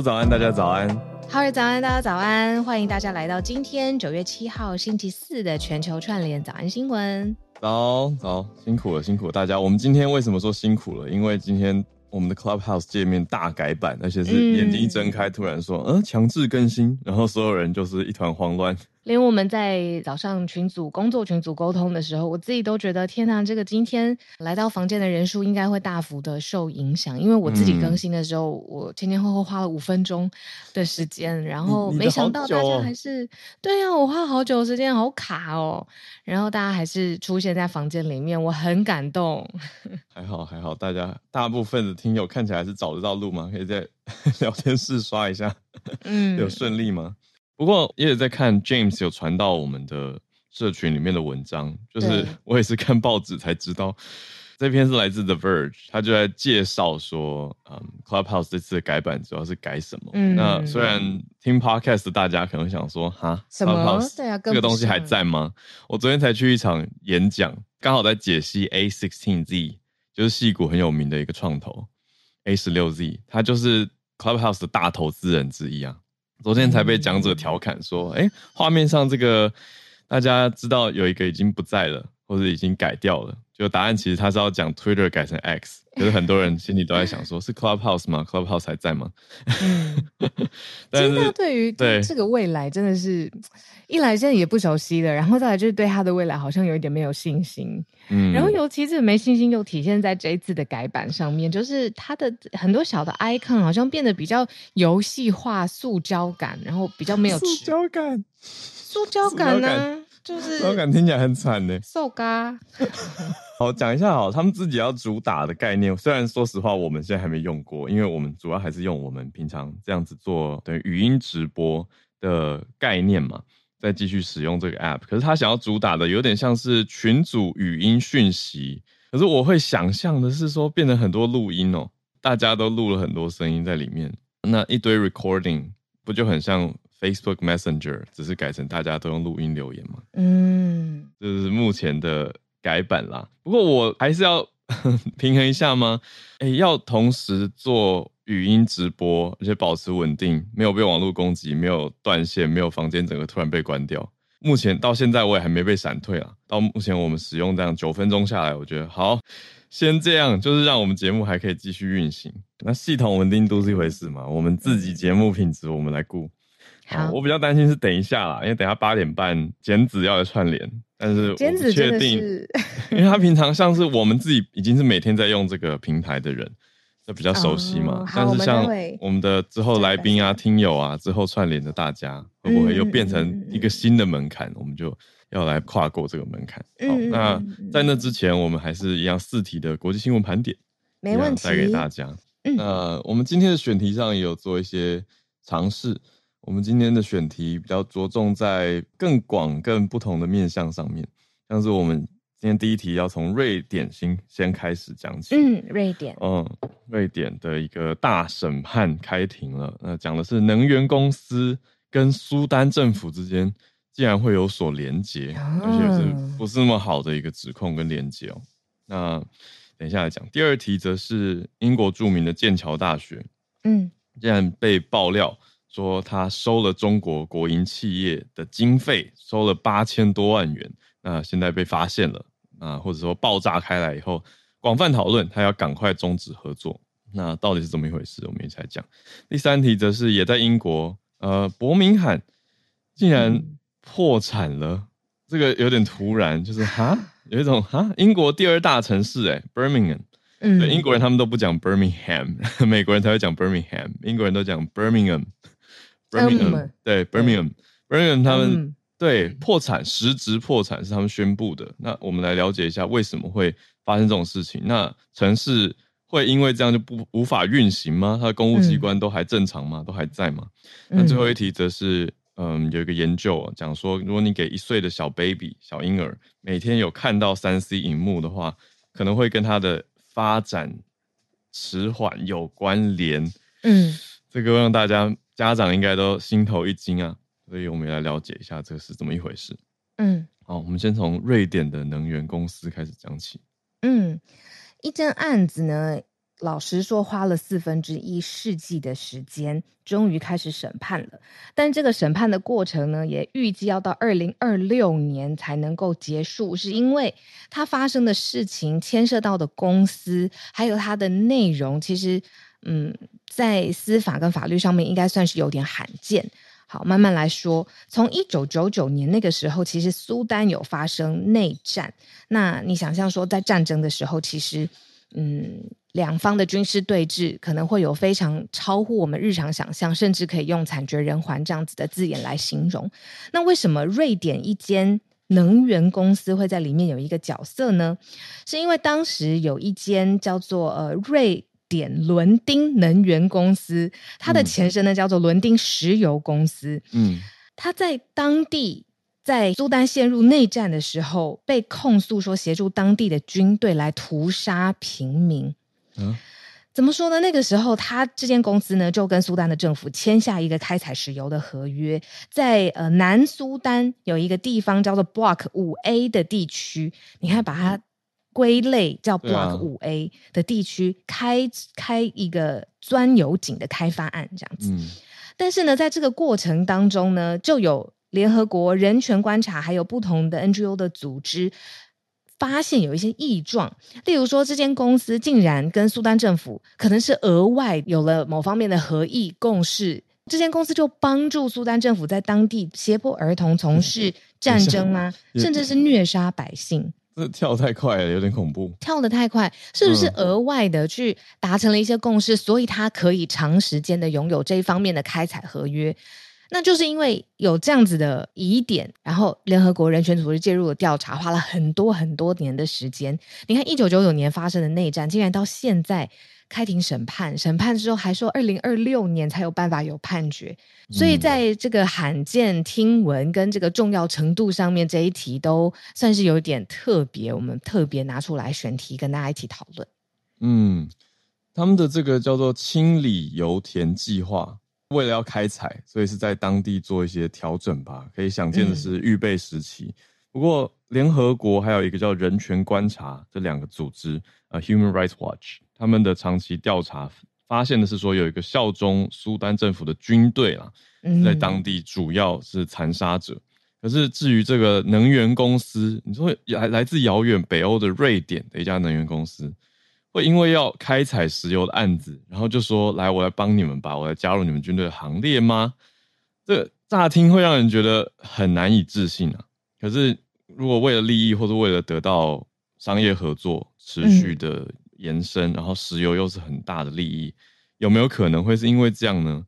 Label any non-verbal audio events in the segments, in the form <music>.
早安，大家早安。Hello，早安，大家早安。欢迎大家来到今天九月七号星期四的全球串联早安新闻。早早，辛苦了，辛苦了大家。我们今天为什么说辛苦了？因为今天我们的 Clubhouse 界面大改版，而且是眼睛一睁开，突然说，嗯，强制更新，然后所有人就是一团慌乱。连我们在早上群组工作群组沟通的时候，我自己都觉得天呐，这个今天来到房间的人数应该会大幅的受影响。因为我自己更新的时候，嗯、我前前后后花了五分钟的时间，然后没想到大家还是对呀、啊，我花了好久时间，好卡哦。然后大家还是出现在房间里面，我很感动。<laughs> 还好还好，大家大部分的听友看起来是找得到路吗？可以在 <laughs> 聊天室刷一下，嗯，有顺利吗？不过也有在看 James 有传到我们的社群里面的文章，就是 <laughs> 我也是看报纸才知道，这篇是来自 The Verge，他就在介绍说，嗯，Clubhouse 这次的改版主要是改什么？嗯，那虽然听 Podcast 的大家可能想说，哈，Clubhouse 这个东西还在吗？我昨天才去一场演讲，刚好在解析 A16Z，就是戏骨很有名的一个创投 A16Z，他就是 Clubhouse 的大投资人之一啊。昨天才被讲者调侃说：“哎、欸，画面上这个大家知道有一个已经不在了，或者已经改掉了。就答案其实他是要讲 Twitter 改成 X，<laughs> 可是很多人心里都在想说：是 Clubhouse 吗？Clubhouse 还在吗？”嗯，<laughs> 但是其实他对于对这个未来真的是一来现在也不熟悉了，然后再来就是对他的未来好像有一点没有信心。嗯，然后尤其是没信心又体现在这一次的改版上面，就是它的很多小的 icon 好像变得比较游戏化、塑胶感，然后比较没有塑胶感，塑胶感呢、啊，就是塑胶感听起来很惨呢。瘦嘎，<laughs> 好讲一下好，他们自己要主打的概念，虽然说实话我们现在还没用过，因为我们主要还是用我们平常这样子做等于语音直播的概念嘛。再继续使用这个 app，可是他想要主打的有点像是群组语音讯息，可是我会想象的是说变成很多录音哦，大家都录了很多声音在里面，那一堆 recording 不就很像 Facebook Messenger，只是改成大家都用录音留言嘛？嗯，这是目前的改版啦。不过我还是要 <laughs> 平衡一下吗？哎，要同时做。语音直播，而且保持稳定，没有被网络攻击，没有断线，没有房间整个突然被关掉。目前到现在我也还没被闪退啊。到目前我们使用这样九分钟下来，我觉得好，先这样，就是让我们节目还可以继续运行。那系统稳定度是一回事嘛，我们自己节目品质我们来顾。好，我比较担心是等一下啦，因为等一下八点半剪纸要来串联，但是确定，因为他平常像是我们自己已经是每天在用这个平台的人。就比较熟悉嘛，oh, 但是像我们的之后来宾啊、听友啊，之后串联的大家，会不会又变成一个新的门槛？嗯、我们就要来跨过这个门槛。嗯、好，那在那之前，我们还是一样四题的国际新闻盘点，没问题，带给大家。嗯、那我们今天的选题上也有做一些尝试。我们今天的选题比较着重在更广、更不同的面向上面，像是我们。今天第一题要从瑞典先先开始讲起。嗯，瑞典。嗯，瑞典的一个大审判开庭了。那讲的是能源公司跟苏丹政府之间竟然会有所连结，哦、而且是不是那么好的一个指控跟连结哦？那等一下来讲。第二题则是英国著名的剑桥大学，嗯，竟然被爆料说他收了中国国营企业的经费，收了八千多万元，那现在被发现了。啊，或者说爆炸开来以后，广泛讨论，他要赶快终止合作。那到底是怎么一回事？我们一起来讲。第三题则是也在英国，呃，伯明翰竟然破产了，嗯、这个有点突然，就是哈，有一种哈，英国第二大城市诶，Birmingham，嗯，对，英国人他们都不讲 Birmingham，<laughs> 美国人才会讲 Birmingham，英国人都讲 Birmingham，Birmingham，对，Birmingham，Birmingham 他们。嗯对，破产，实质破产是他们宣布的。那我们来了解一下为什么会发生这种事情。那城市会因为这样就不无法运行吗？它的公务机关都还正常吗？嗯、都还在吗？那最后一题则是，嗯，有一个研究讲说，如果你给一岁的小 baby 小婴儿每天有看到三 C 荧幕的话，可能会跟他的发展迟缓有关联。嗯，这个让大家家长应该都心头一惊啊。所以我们也来了解一下这是怎么一回事。嗯，好，我们先从瑞典的能源公司开始讲起。嗯，一件案子呢，老实说，花了四分之一世纪的时间，终于开始审判了。但这个审判的过程呢，也预计要到二零二六年才能够结束，是因为它发生的事情牵涉到的公司，还有它的内容，其实，嗯，在司法跟法律上面应该算是有点罕见。好，慢慢来说。从一九九九年那个时候，其实苏丹有发生内战。那你想象说，在战争的时候，其实，嗯。两方的军事对峙可能会有非常超乎我们日常想象，甚至可以用惨绝人寰这样子的字眼来形容。那为什么瑞典一间能源公司会在里面有一个角色呢？是因为当时有一间叫做呃瑞典伦丁能源公司，它的前身呢叫做伦丁石油公司。嗯，它在当地在苏丹陷入内战的时候，被控诉说协助当地的军队来屠杀平民。嗯，怎么说呢？那个时候，他这间公司呢，就跟苏丹的政府签下一个开采石油的合约，在呃南苏丹有一个地方叫做 Block 五 A 的地区，你看把它归类叫 Block 五 A 的地区，开开一个钻油井的开发案这样子。嗯，但是呢，在这个过程当中呢，就有联合国人权观察，还有不同的 NGO 的组织。发现有一些异状，例如说，这间公司竟然跟苏丹政府可能是额外有了某方面的合意共识，这间公司就帮助苏丹政府在当地胁迫儿童从事战争啊？甚至是虐杀百姓？这跳太快了，有点恐怖。跳得太快，是不是额外的去达成了一些共识，所以他可以长时间的拥有这一方面的开采合约？那就是因为有这样子的疑点，然后联合国人权组织介入了调查，花了很多很多年的时间。你看，一九九九年发生的内战，竟然到现在开庭审判，审判之后还说二零二六年才有办法有判决。所以在这个罕见听闻跟这个重要程度上面，这一题都算是有点特别，我们特别拿出来选题跟大家一起讨论。嗯，他们的这个叫做清理油田计划。为了要开采，所以是在当地做一些调整吧。可以想见的是预备时期。嗯、不过，联合国还有一个叫人权观察这两个组织，呃，Human Rights Watch，他们的长期调查发现的是说，有一个效忠苏丹政府的军队啦，在当地主要是残杀者。嗯、可是，至于这个能源公司，你说来来自遥远北欧的瑞典的一家能源公司。会因为要开采石油的案子，然后就说，来，我来帮你们吧，我来加入你们军队的行列吗？这乍听会让人觉得很难以置信啊。可是如果为了利益或者为了得到商业合作持续的延伸，嗯、然后石油又是很大的利益，有没有可能会是因为这样呢？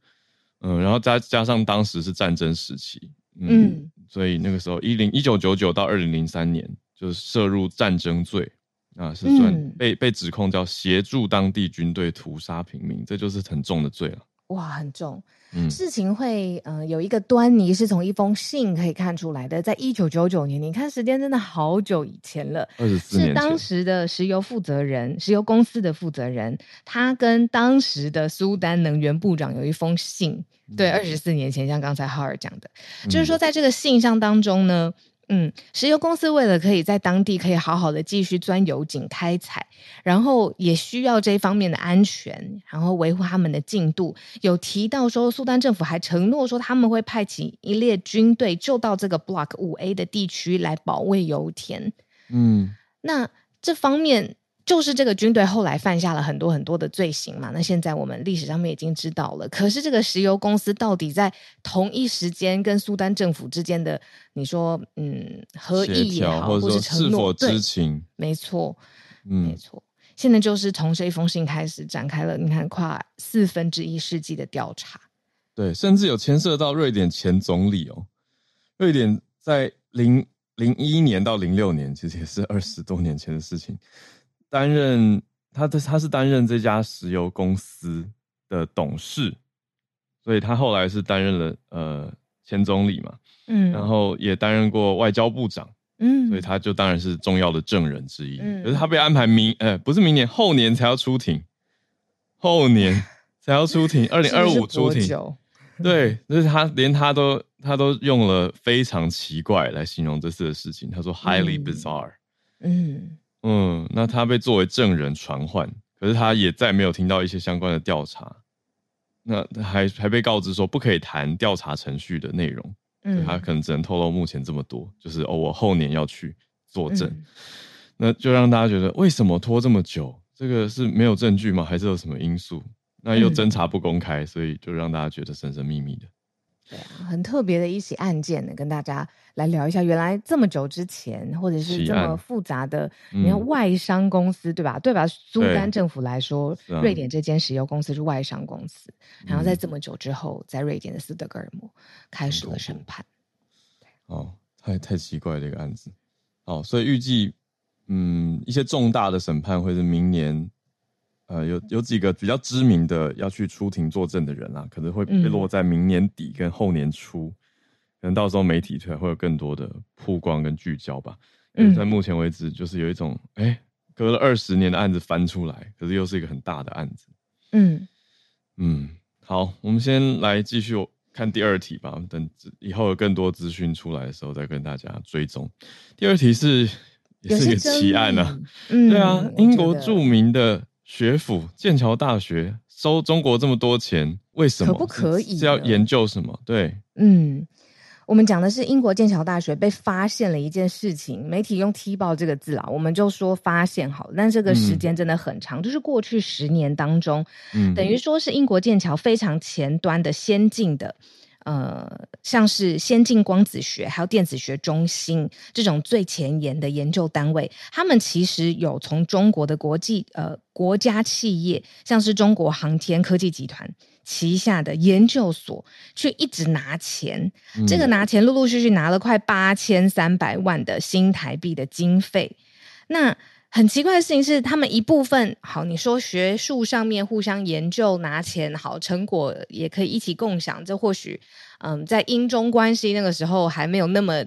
嗯，然后再加上当时是战争时期，嗯，嗯所以那个时候一零一九九九到二零零三年就是涉入战争罪。啊，是算被、嗯、被指控叫协助当地军队屠杀平民，这就是很重的罪了。哇，很重。嗯，事情会呃有一个端倪，是从一封信可以看出来的。在一九九九年，你看时间真的好久以前了，是当时的石油负责人、石油公司的负责人，他跟当时的苏丹能源部长有一封信。嗯、对，二十四年前，像刚才浩尔讲的，嗯、就是说在这个信上当中呢。嗯，石油公司为了可以在当地可以好好的继续钻油井开采，然后也需要这方面的安全，然后维护他们的进度。有提到说，苏丹政府还承诺说他们会派遣一列军队就到这个 Block 五 A 的地区来保卫油田。嗯，那这方面。就是这个军队后来犯下了很多很多的罪行嘛，那现在我们历史上面已经知道了。可是这个石油公司到底在同一时间跟苏丹政府之间的，你说嗯合意也好，或是承诺，是否知情？没错，嗯，没错。现在就是从这一封信开始展开了，你看跨四分之一世纪的调查，对，甚至有牵涉到瑞典前总理哦。瑞典在零零一年到零六年，其实也是二十多年前的事情。担任他的他是担任这家石油公司的董事，所以他后来是担任了呃前总理嘛，嗯，然后也担任过外交部长，嗯，所以他就当然是重要的证人之一。嗯，可是他被安排明呃不是明年后年才要出庭，后年才要出庭，<laughs> 二零二五出庭，对，就是他连他都他都用了非常奇怪来形容这次的事情，他说 highly bizarre，嗯。嗯嗯，那他被作为证人传唤，可可是他也再没有听到一些相关的调查，那还还被告知说不可以谈调查程序的内容，嗯，他可能只能透露目前这么多，就是哦，我后年要去作证，嗯、那就让大家觉得为什么拖这么久？这个是没有证据吗？还是有什么因素？那又侦查不公开，嗯、所以就让大家觉得神神秘秘的。对啊，很特别的一起案件呢，跟大家来聊一下。原来这么久之前，或者是这么复杂的，你看外商公司，嗯、对吧？对吧？苏丹政府来说，啊、瑞典这间石油公司是外商公司，然后在这么久之后，在瑞典的斯德哥尔摩开始了审判。哦，太太奇怪的一个案子。哦，所以预计，嗯，一些重大的审判会是明年。呃，有有几个比较知名的要去出庭作证的人啊，可能会被落在明年底跟后年初，嗯、可能到时候媒体才会有更多的曝光跟聚焦吧。嗯，在目前为止，就是有一种，哎、欸，隔了二十年的案子翻出来，可是又是一个很大的案子。嗯嗯，好，我们先来继续看第二题吧。等以后有更多资讯出来的时候，再跟大家追踪。第二题是也是一个奇案啊，嗯，对啊，英国著名的。学府剑桥大学收中国这么多钱，为什么？可不可以？是要研究什么？对，嗯，我们讲的是英国剑桥大学被发现了一件事情，媒体用踢爆这个字啊，我们就说发现好了，但这个时间真的很长，嗯、就是过去十年当中，嗯，等于说是英国剑桥非常前端的先进的。呃，像是先进光子学还有电子学中心这种最前沿的研究单位，他们其实有从中国的国际呃国家企业，像是中国航天科技集团旗下的研究所，去一直拿钱。嗯、这个拿钱陆陆续续拿了快八千三百万的新台币的经费，那。很奇怪的事情是，他们一部分好，你说学术上面互相研究拿钱好，成果也可以一起共享。这或许，嗯，在英中关系那个时候还没有那么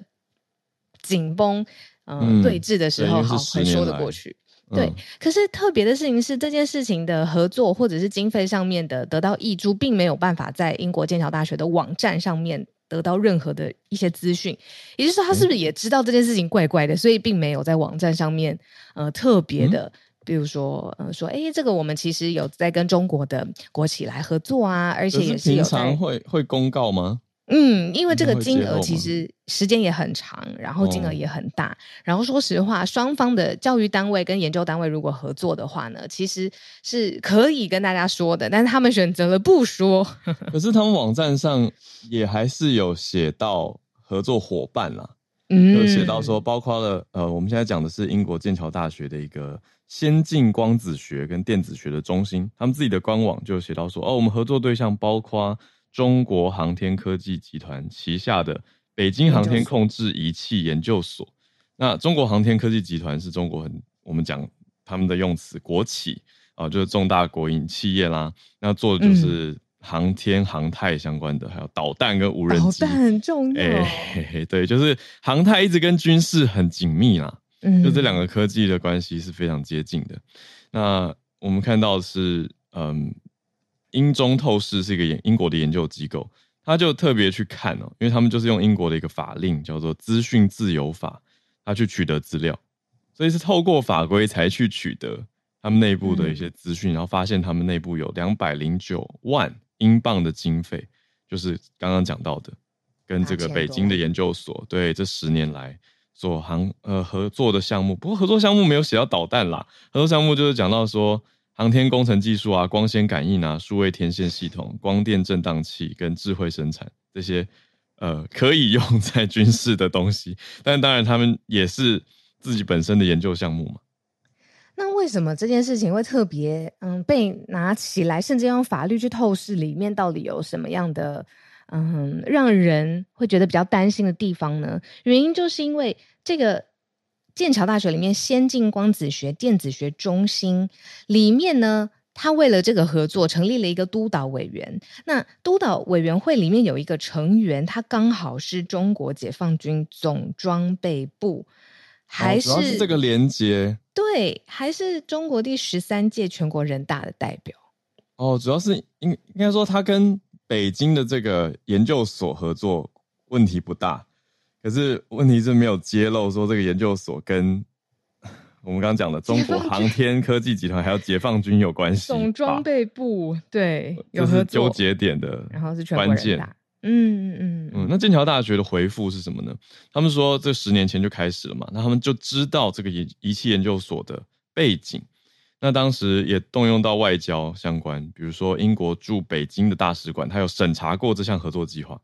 紧绷，嗯，对峙的时候，好，还说得过去。嗯、对，可是特别的事情是，这件事情的合作或者是经费上面的得到挹注，并没有办法在英国剑桥大学的网站上面。得到任何的一些资讯，也就是说，他是不是也知道这件事情怪怪的，嗯、所以并没有在网站上面呃特别的，嗯、比如说呃说，哎，这个我们其实有在跟中国的国企来合作啊，而且也是有在平常会会公告吗？嗯，因为这个金额其实时间也很长，然后金额也很大。哦、然后说实话，双方的教育单位跟研究单位如果合作的话呢，其实是可以跟大家说的，但是他们选择了不说。<laughs> 可是他们网站上也还是有写到合作伙伴啦，嗯，有写到说，包括了呃，我们现在讲的是英国剑桥大学的一个先进光子学跟电子学的中心，他们自己的官网就写到说，哦，我们合作对象包括。中国航天科技集团旗下的北京航天控制仪器研究所，那中国航天科技集团是中国很我们讲他们的用词国企啊，就是重大国营企业啦。那做的就是航天航太相关的，还有导弹跟无人机，导弹很重要。哎、欸，对，就是航太一直跟军事很紧密啦。嗯，就这两个科技的关系是非常接近的。那我们看到是，嗯。英中透视是一个研英国的研究机构，他就特别去看哦，因为他们就是用英国的一个法令叫做《资讯自由法》，他去取得资料，所以是透过法规才去取得他们内部的一些资讯，然后发现他们内部有两百零九万英镑的经费，就是刚刚讲到的，跟这个北京的研究所对这十年来所行呃合作的项目，不过合作项目没有写到导弹啦，合作项目就是讲到说。航天工程技术啊，光纤感应啊，数位天线系统、光电振荡器跟智慧生产这些，呃，可以用 <laughs> 在军事的东西。但当然，他们也是自己本身的研究项目嘛。那为什么这件事情会特别嗯被拿起来，甚至用法律去透视里面到底有什么样的嗯让人会觉得比较担心的地方呢？原因就是因为这个。剑桥大学里面先进光子学电子学中心里面呢，他为了这个合作成立了一个督导委员。那督导委员会里面有一个成员，他刚好是中国解放军总装备部，还是，这个连接？对，还是中国第十三届全国人大的代表。哦，主要是应应该说他跟北京的这个研究所合作问题不大。可是问题是没有揭露说这个研究所跟 <laughs> 我们刚刚讲的中国航天科技集团还有解放军有关系，总装备部对，有这是纠结点的，然后是全关键。嗯嗯嗯嗯。那剑桥大学的回复是什么呢？他们说这十年前就开始了嘛，那他们就知道这个仪仪器研究所的背景。那当时也动用到外交相关，比如说英国驻北京的大使馆，他有审查过这项合作计划，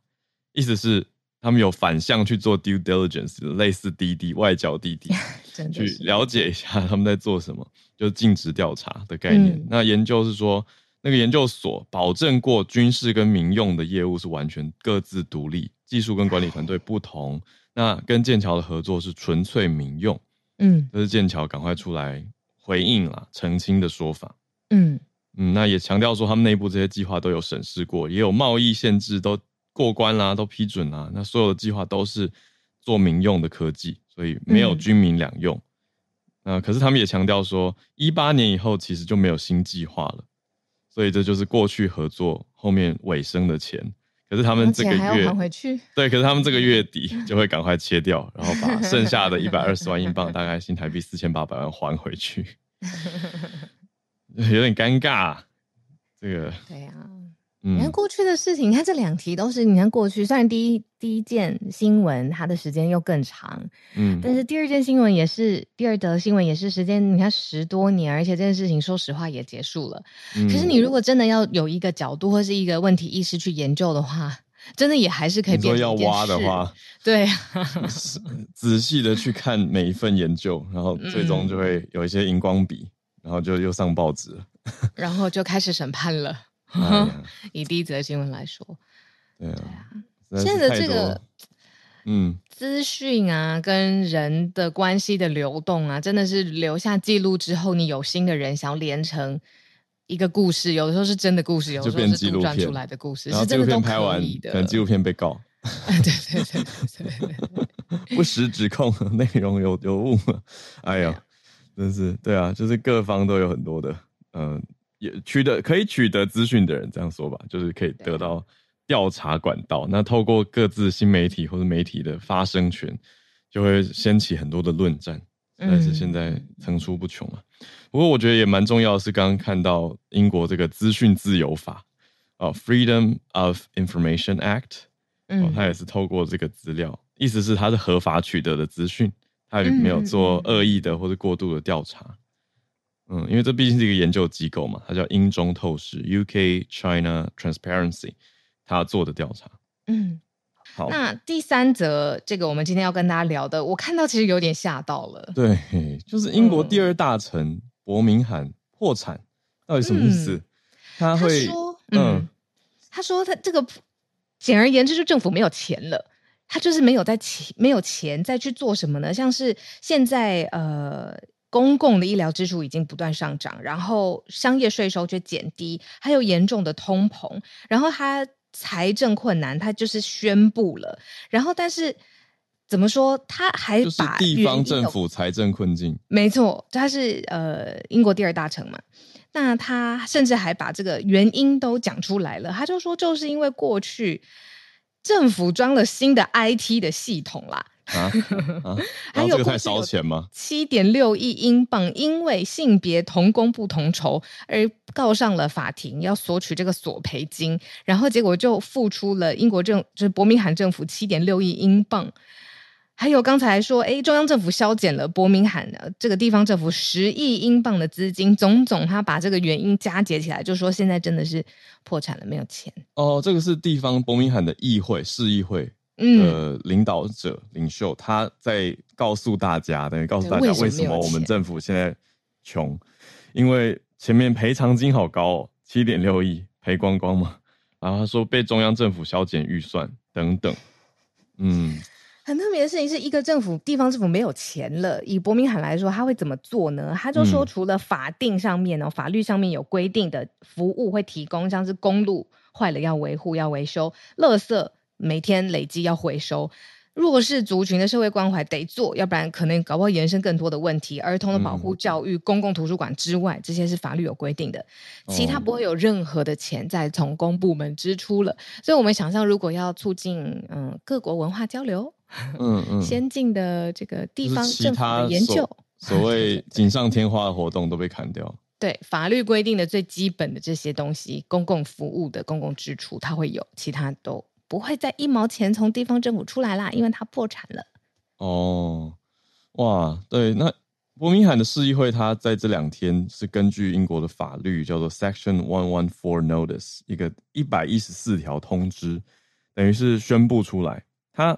意思是他们有反向去做 due diligence，类似滴滴外交滴滴，<laughs> 去了解一下他们在做什么，就是尽职调查的概念。嗯、那研究是说，那个研究所保证过军事跟民用的业务是完全各自独立，技术跟管理团队不同。那跟剑桥的合作是纯粹民用，嗯，这是剑桥赶快出来。回应了澄清的说法，嗯嗯，那也强调说他们内部这些计划都有审视过，也有贸易限制都过关啦，都批准啦。那所有的计划都是做民用的科技，所以没有军民两用。嗯、呃，可是他们也强调说，一八年以后其实就没有新计划了，所以这就是过去合作后面尾声的钱。可是他们这个月还回去，<laughs> 对，可是他们这个月底就会赶快切掉，然后把剩下的一百二十万英镑，大概新台币四千八百万还回去，<laughs> 有点尴尬。这个对呀、啊。你看过去的事情，你看这两题都是你看过去，虽然第一第一件新闻它的时间又更长，嗯，但是第二件新闻也是第二则新闻也是时间，你看十多年，而且这件事情说实话也结束了。嗯、可是你如果真的要有一个角度或是一个问题意识去研究的话，真的也还是可以变成一件事。要挖的话，对，<laughs> 仔细的去看每一份研究，然后最终就会有一些荧光笔，然后就又上报纸了，<laughs> 然后就开始审判了。<laughs> 以第一则新闻来说，对啊，现在的这个嗯资讯啊，跟人的关系的流动啊，真的是留下记录之后，你有心的人想要连成一个故事，有的时候是真的故事，有的时候是杜撰出来的故事，是真的都可以的。可能纪录片被告，<laughs> 对对对对对，<laughs> 不实指控，内容有有误，哎呀，真是对啊，就是各方都有很多的嗯。也取得可以取得资讯的人，这样说吧，就是可以得到调查管道。那透过各自新媒体或者媒体的发声权，就会掀起很多的论战，但是现在层出不穷啊。嗯、不过我觉得也蛮重要的是，刚刚看到英国这个资讯自由法哦，Freedom of Information Act，哦，它也是透过这个资料，意思是它是合法取得的资讯，它也没有做恶意的或者过度的调查。嗯，因为这毕竟是一个研究机构嘛，它叫英中透视 （UK China Transparency），它做的调查。嗯，好。那第三则，这个我们今天要跟大家聊的，我看到其实有点吓到了。对，就是英国第二大城、嗯、伯明翰破产，到底什么意思？嗯、他会他说，嗯，嗯他说他这个，简而言之，就政府没有钱了，他就是没有在钱，没有钱再去做什么呢？像是现在，呃。公共的医疗支出已经不断上涨，然后商业税收却减低，还有严重的通膨，然后他财政困难，他就是宣布了，然后但是怎么说，他还把地方政府财政困境，没错，他是呃英国第二大城嘛，那他甚至还把这个原因都讲出来了，他就说就是因为过去政府装了新的 IT 的系统啦。啊，啊 <laughs> 还有这个太烧钱吗？七点六亿英镑，因为性别同工不同酬而告上了法庭，要索取这个索赔金，然后结果就付出了英国政，就是伯明翰政府七点六亿英镑。还有刚才说，哎，中央政府削减了伯明翰的这个地方政府十亿英镑的资金，总总他把这个原因加结起来，就说现在真的是破产了，没有钱。哦，这个是地方伯明翰的议会，市议会。呃，领导者、领袖，他在告诉大家，等于告诉大家为什么我们政府现在穷，因为前面赔偿金好高哦，七点六亿赔光光嘛。然后他说被中央政府削减预算等等。嗯，很特别的事情是一个政府地方政府没有钱了，以伯明翰来说，他会怎么做呢？他就说，除了法定上面哦，法律上面有规定的服务会提供，像是公路坏了要维护、要维修，垃圾。每天累积要回收，弱势族群的社会关怀得做，要不然可能搞不好延伸更多的问题。儿童的保护、教育、公共图书馆之外，这些是法律有规定的，其他不会有任何的钱再从公部门支出了。所以，我们想象，如果要促进嗯各国文化交流，嗯嗯，先进的这个地方政府的研究，所谓锦上添花的活动都被砍掉。<laughs> 对，法律规定的最基本的这些东西，公共服务的公共支出，它会有，其他都不会再一毛钱从地方政府出来啦，因为它破产了。哦，哇，对，那伯明翰的市议会，它在这两天是根据英国的法律叫做 Section One One Four Notice，一个一百一十四条通知，等于是宣布出来，它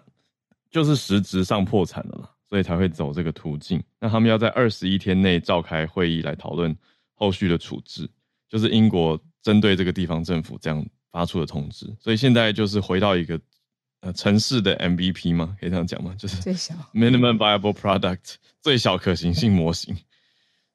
就是实质上破产了啦，所以才会走这个途径。那他们要在二十一天内召开会议来讨论。后续的处置就是英国针对这个地方政府这样发出的通知，所以现在就是回到一个呃城市的 MVP 嘛，可以这样讲吗？就是最小 <laughs> minimum viable product 最小可行性模型。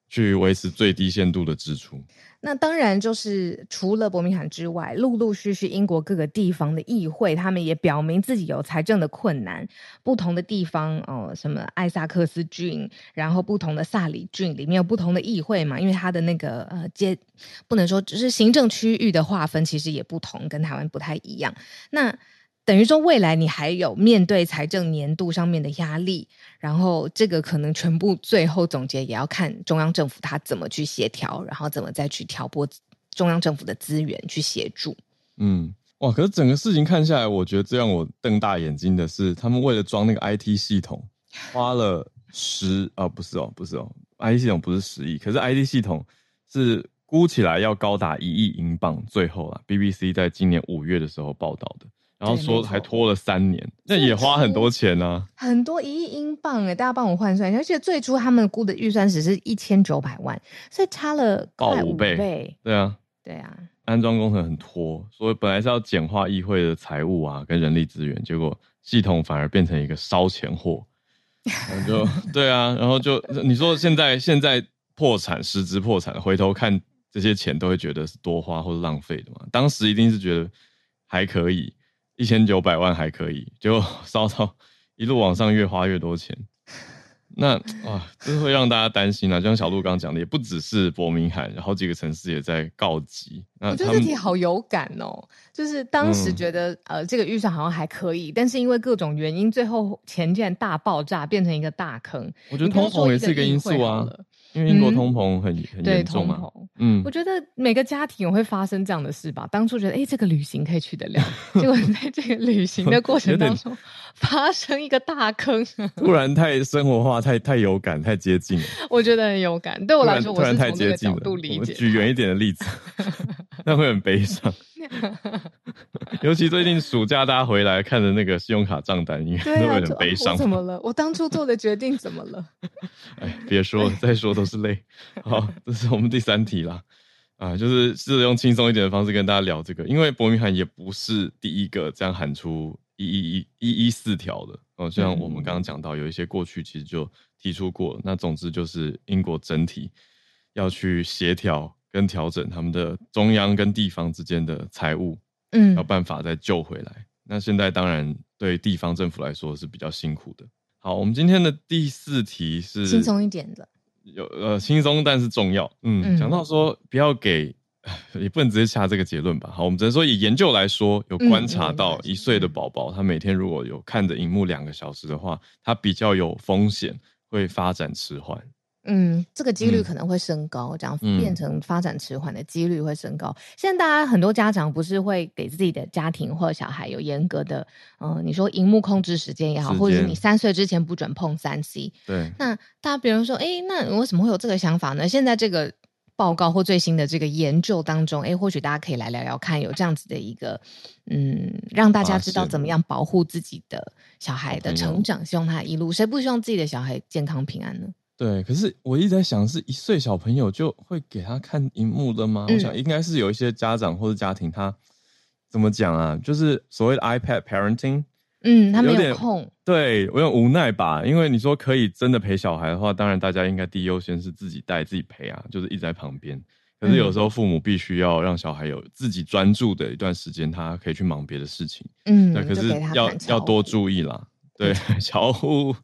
去维持最低限度的支出。那当然就是除了伯明翰之外，陆陆续续英国各个地方的议会，他们也表明自己有财政的困难。不同的地方哦，什么艾萨克斯郡，然后不同的萨里郡里面有不同的议会嘛，因为它的那个呃阶不能说只是行政区域的划分，其实也不同，跟台湾不太一样。那等于说，未来你还有面对财政年度上面的压力，然后这个可能全部最后总结也要看中央政府他怎么去协调，然后怎么再去调拨中央政府的资源去协助。嗯，哇！可是整个事情看下来，我觉得最让我瞪大眼睛的是，他们为了装那个 IT 系统，花了十哦，不是哦，不是哦，IT 系统不是十亿，可是 IT 系统是估起来要高达一亿英镑。最后啊，BBC 在今年五月的时候报道的。然后说还拖了三年，那也花很多钱呢、啊，很多一亿英镑哎，大家帮我换算一下，而且最初他们估的预算只是一千九百万，所以差了快五倍，倍。对啊，对啊，安装工程很拖，所以本来是要简化议会的财务啊跟人力资源，结果系统反而变成一个烧钱货，然后就 <laughs> 对啊，然后就你说现在现在破产，实质破产，回头看这些钱都会觉得是多花或者浪费的嘛，当时一定是觉得还可以。一千九百万还可以，结果烧到一路往上，越花越多钱。那啊，这会让大家担心啊。就像小鹿刚刚讲的，也不只是伯明翰，好几个城市也在告急。那我觉得这题好有感哦，就是当时觉得、嗯、呃这个预算好像还可以，但是因为各种原因，最后钱竟然大爆炸，变成一个大坑。我觉得通膨也是一个因素啊。因为英国通膨很、嗯、很严重嘛，嗯，我觉得每个家庭会发生这样的事吧。当初觉得，哎，这个旅行可以去得了，<laughs> 结果在这个旅行的过程当中发生一个大坑，<laughs> 突然太生活化，太太有感，太接近了。我觉得很有感，对我来说，突然，突然太接近了。我举远一点的例子，<laughs> 那会很悲伤。<laughs> 尤其最近暑假大家回来看的那个信用卡账单，应该都有点悲伤。怎么了？我当初做的决定怎么了？哎，别说了，<laughs> 再说都是泪。好，这是我们第三题啦。啊，就是试着用轻松一点的方式跟大家聊这个，因为伯明翰也不是第一个这样喊出一一一一一四条的哦。就像我们刚刚讲到，有一些过去其实就提出过。那总之就是英国整体要去协调。跟调整他们的中央跟地方之间的财务，嗯，要办法再救回来。那现在当然对地方政府来说是比较辛苦的。好，我们今天的第四题是轻松一点的，有呃轻松但是重要。嗯，讲、嗯、到说不要给，<laughs> 也不能直接下这个结论吧。好，我们只能说以研究来说，有观察到一岁的宝宝，他每天如果有看着荧幕两个小时的话，他比较有风险会发展迟缓。嗯，这个几率可能会升高，嗯、这样变成发展迟缓的几率会升高。嗯、现在大家很多家长不是会给自己的家庭或者小孩有严格的，嗯、呃，你说荧幕控制时间也好，或者是你三岁之前不准碰三 C。对。那大家比如说，哎，那为什么会有这个想法呢？现在这个报告或最新的这个研究当中，哎，或许大家可以来聊聊看，有这样子的一个，嗯，让大家知道怎么样保护自己的小孩的成长，希望他一路，谁不希望自己的小孩健康平安呢？对，可是我一直在想，是一岁小朋友就会给他看荧幕的吗？嗯、我想应该是有一些家长或者家庭，他怎么讲啊？就是所谓的 iPad parenting，嗯，他没有空，有，对，我有点无奈吧。因为你说可以真的陪小孩的话，当然大家应该第一优先是自己带自己陪啊，就是一直在旁边。可是有时候父母必须要让小孩有自己专注的一段时间，他可以去忙别的事情。嗯，对，可是要要多注意啦。对，巧虎，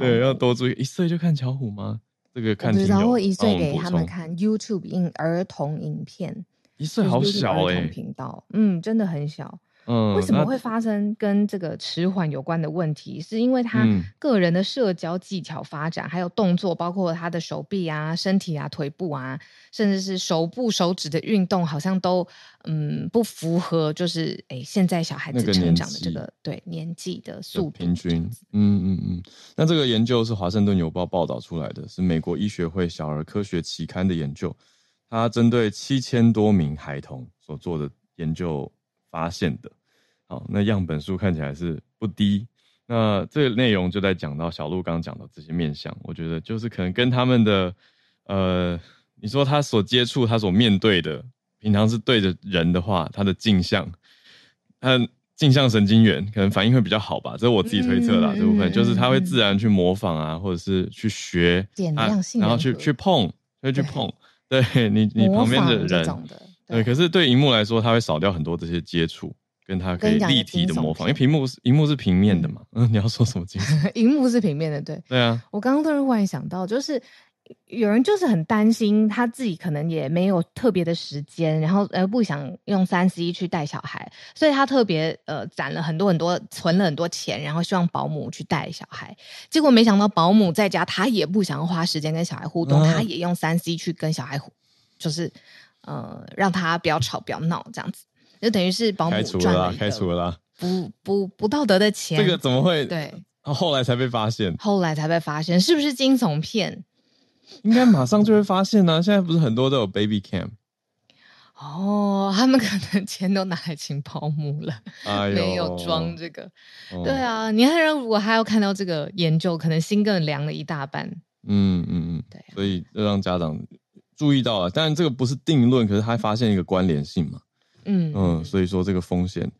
对，要多注意。一岁就看巧虎吗？这个看。然后一岁给他们看 YouTube 影儿童影片。一岁好小哎、欸。频道，嗯，真的很小。嗯，为什么会发生跟这个迟缓有关的问题？是因为他个人的社交技巧发展，还有动作，包括他的手臂啊、身体啊、腿部啊，甚至是手部手指的运动，好像都嗯不符合，就是哎现在小孩子成长的这个对年纪的速度平均。嗯嗯嗯。那这个研究是华盛顿邮报报道出来的，是美国医学会小儿科学期刊的研究。它针对七千多名孩童所做的研究发现的，好，那样本数看起来是不低。那这个内容就在讲到小鹿刚刚讲的这些面相，我觉得就是可能跟他们的，呃，你说他所接触、他所面对的，平常是对着人的话，他的镜像，他镜像神经元可能反应会比较好吧，这是我自己推测啦。嗯、这部分就是他会自然去模仿啊，或者是去学，啊、然后去去碰，会去碰。对你，你旁边的人，对，可是对荧幕来说，它会少掉很多这些接触，跟它可以立体的模仿，因为屏幕是荧幕是平面的嘛。嗯，你要说什么？<laughs> 荧幕是平面的，对。对啊，我刚刚突然忽然想到，就是有人就是很担心他自己可能也没有特别的时间，然后呃不想用三 C 去带小孩，所以他特别呃攒了很多很多，存了很多钱，然后希望保姆去带小孩。结果没想到保姆在家，他也不想花时间跟小孩互动，嗯、他也用三 C 去跟小孩互。就是，呃，让他不要吵，不要闹，这样子，就等于是保姆赚了，开除了啦，不不不道德的钱。这个怎么会？对，后来才被发现，后来才被发现，是不是惊悚片？<laughs> 应该马上就会发现呢、啊。现在不是很多都有 baby cam？哦，他们可能钱都拿来请保姆了，哎、没有装这个。哦、对啊，你看，如果还要看到这个研究，可能心更凉了一大半。嗯嗯嗯，对、啊，所以要让家长。注意到了，当然这个不是定论，可是他发现一个关联性嘛，嗯嗯，所以说这个风险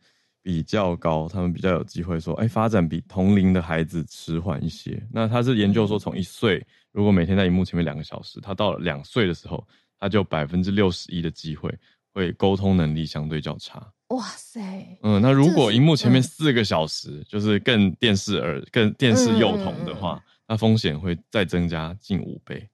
比较高，他们比较有机会说，哎，发展比同龄的孩子迟缓一些。那他是研究说，从一岁如果每天在荧幕前面两个小时，他到了两岁的时候，他就百分之六十一的机会会沟通能力相对较差。哇塞，嗯，那如果荧幕前面四个小时，是就是更电视儿、更电视幼童的话，那、嗯、风险会再增加近五倍。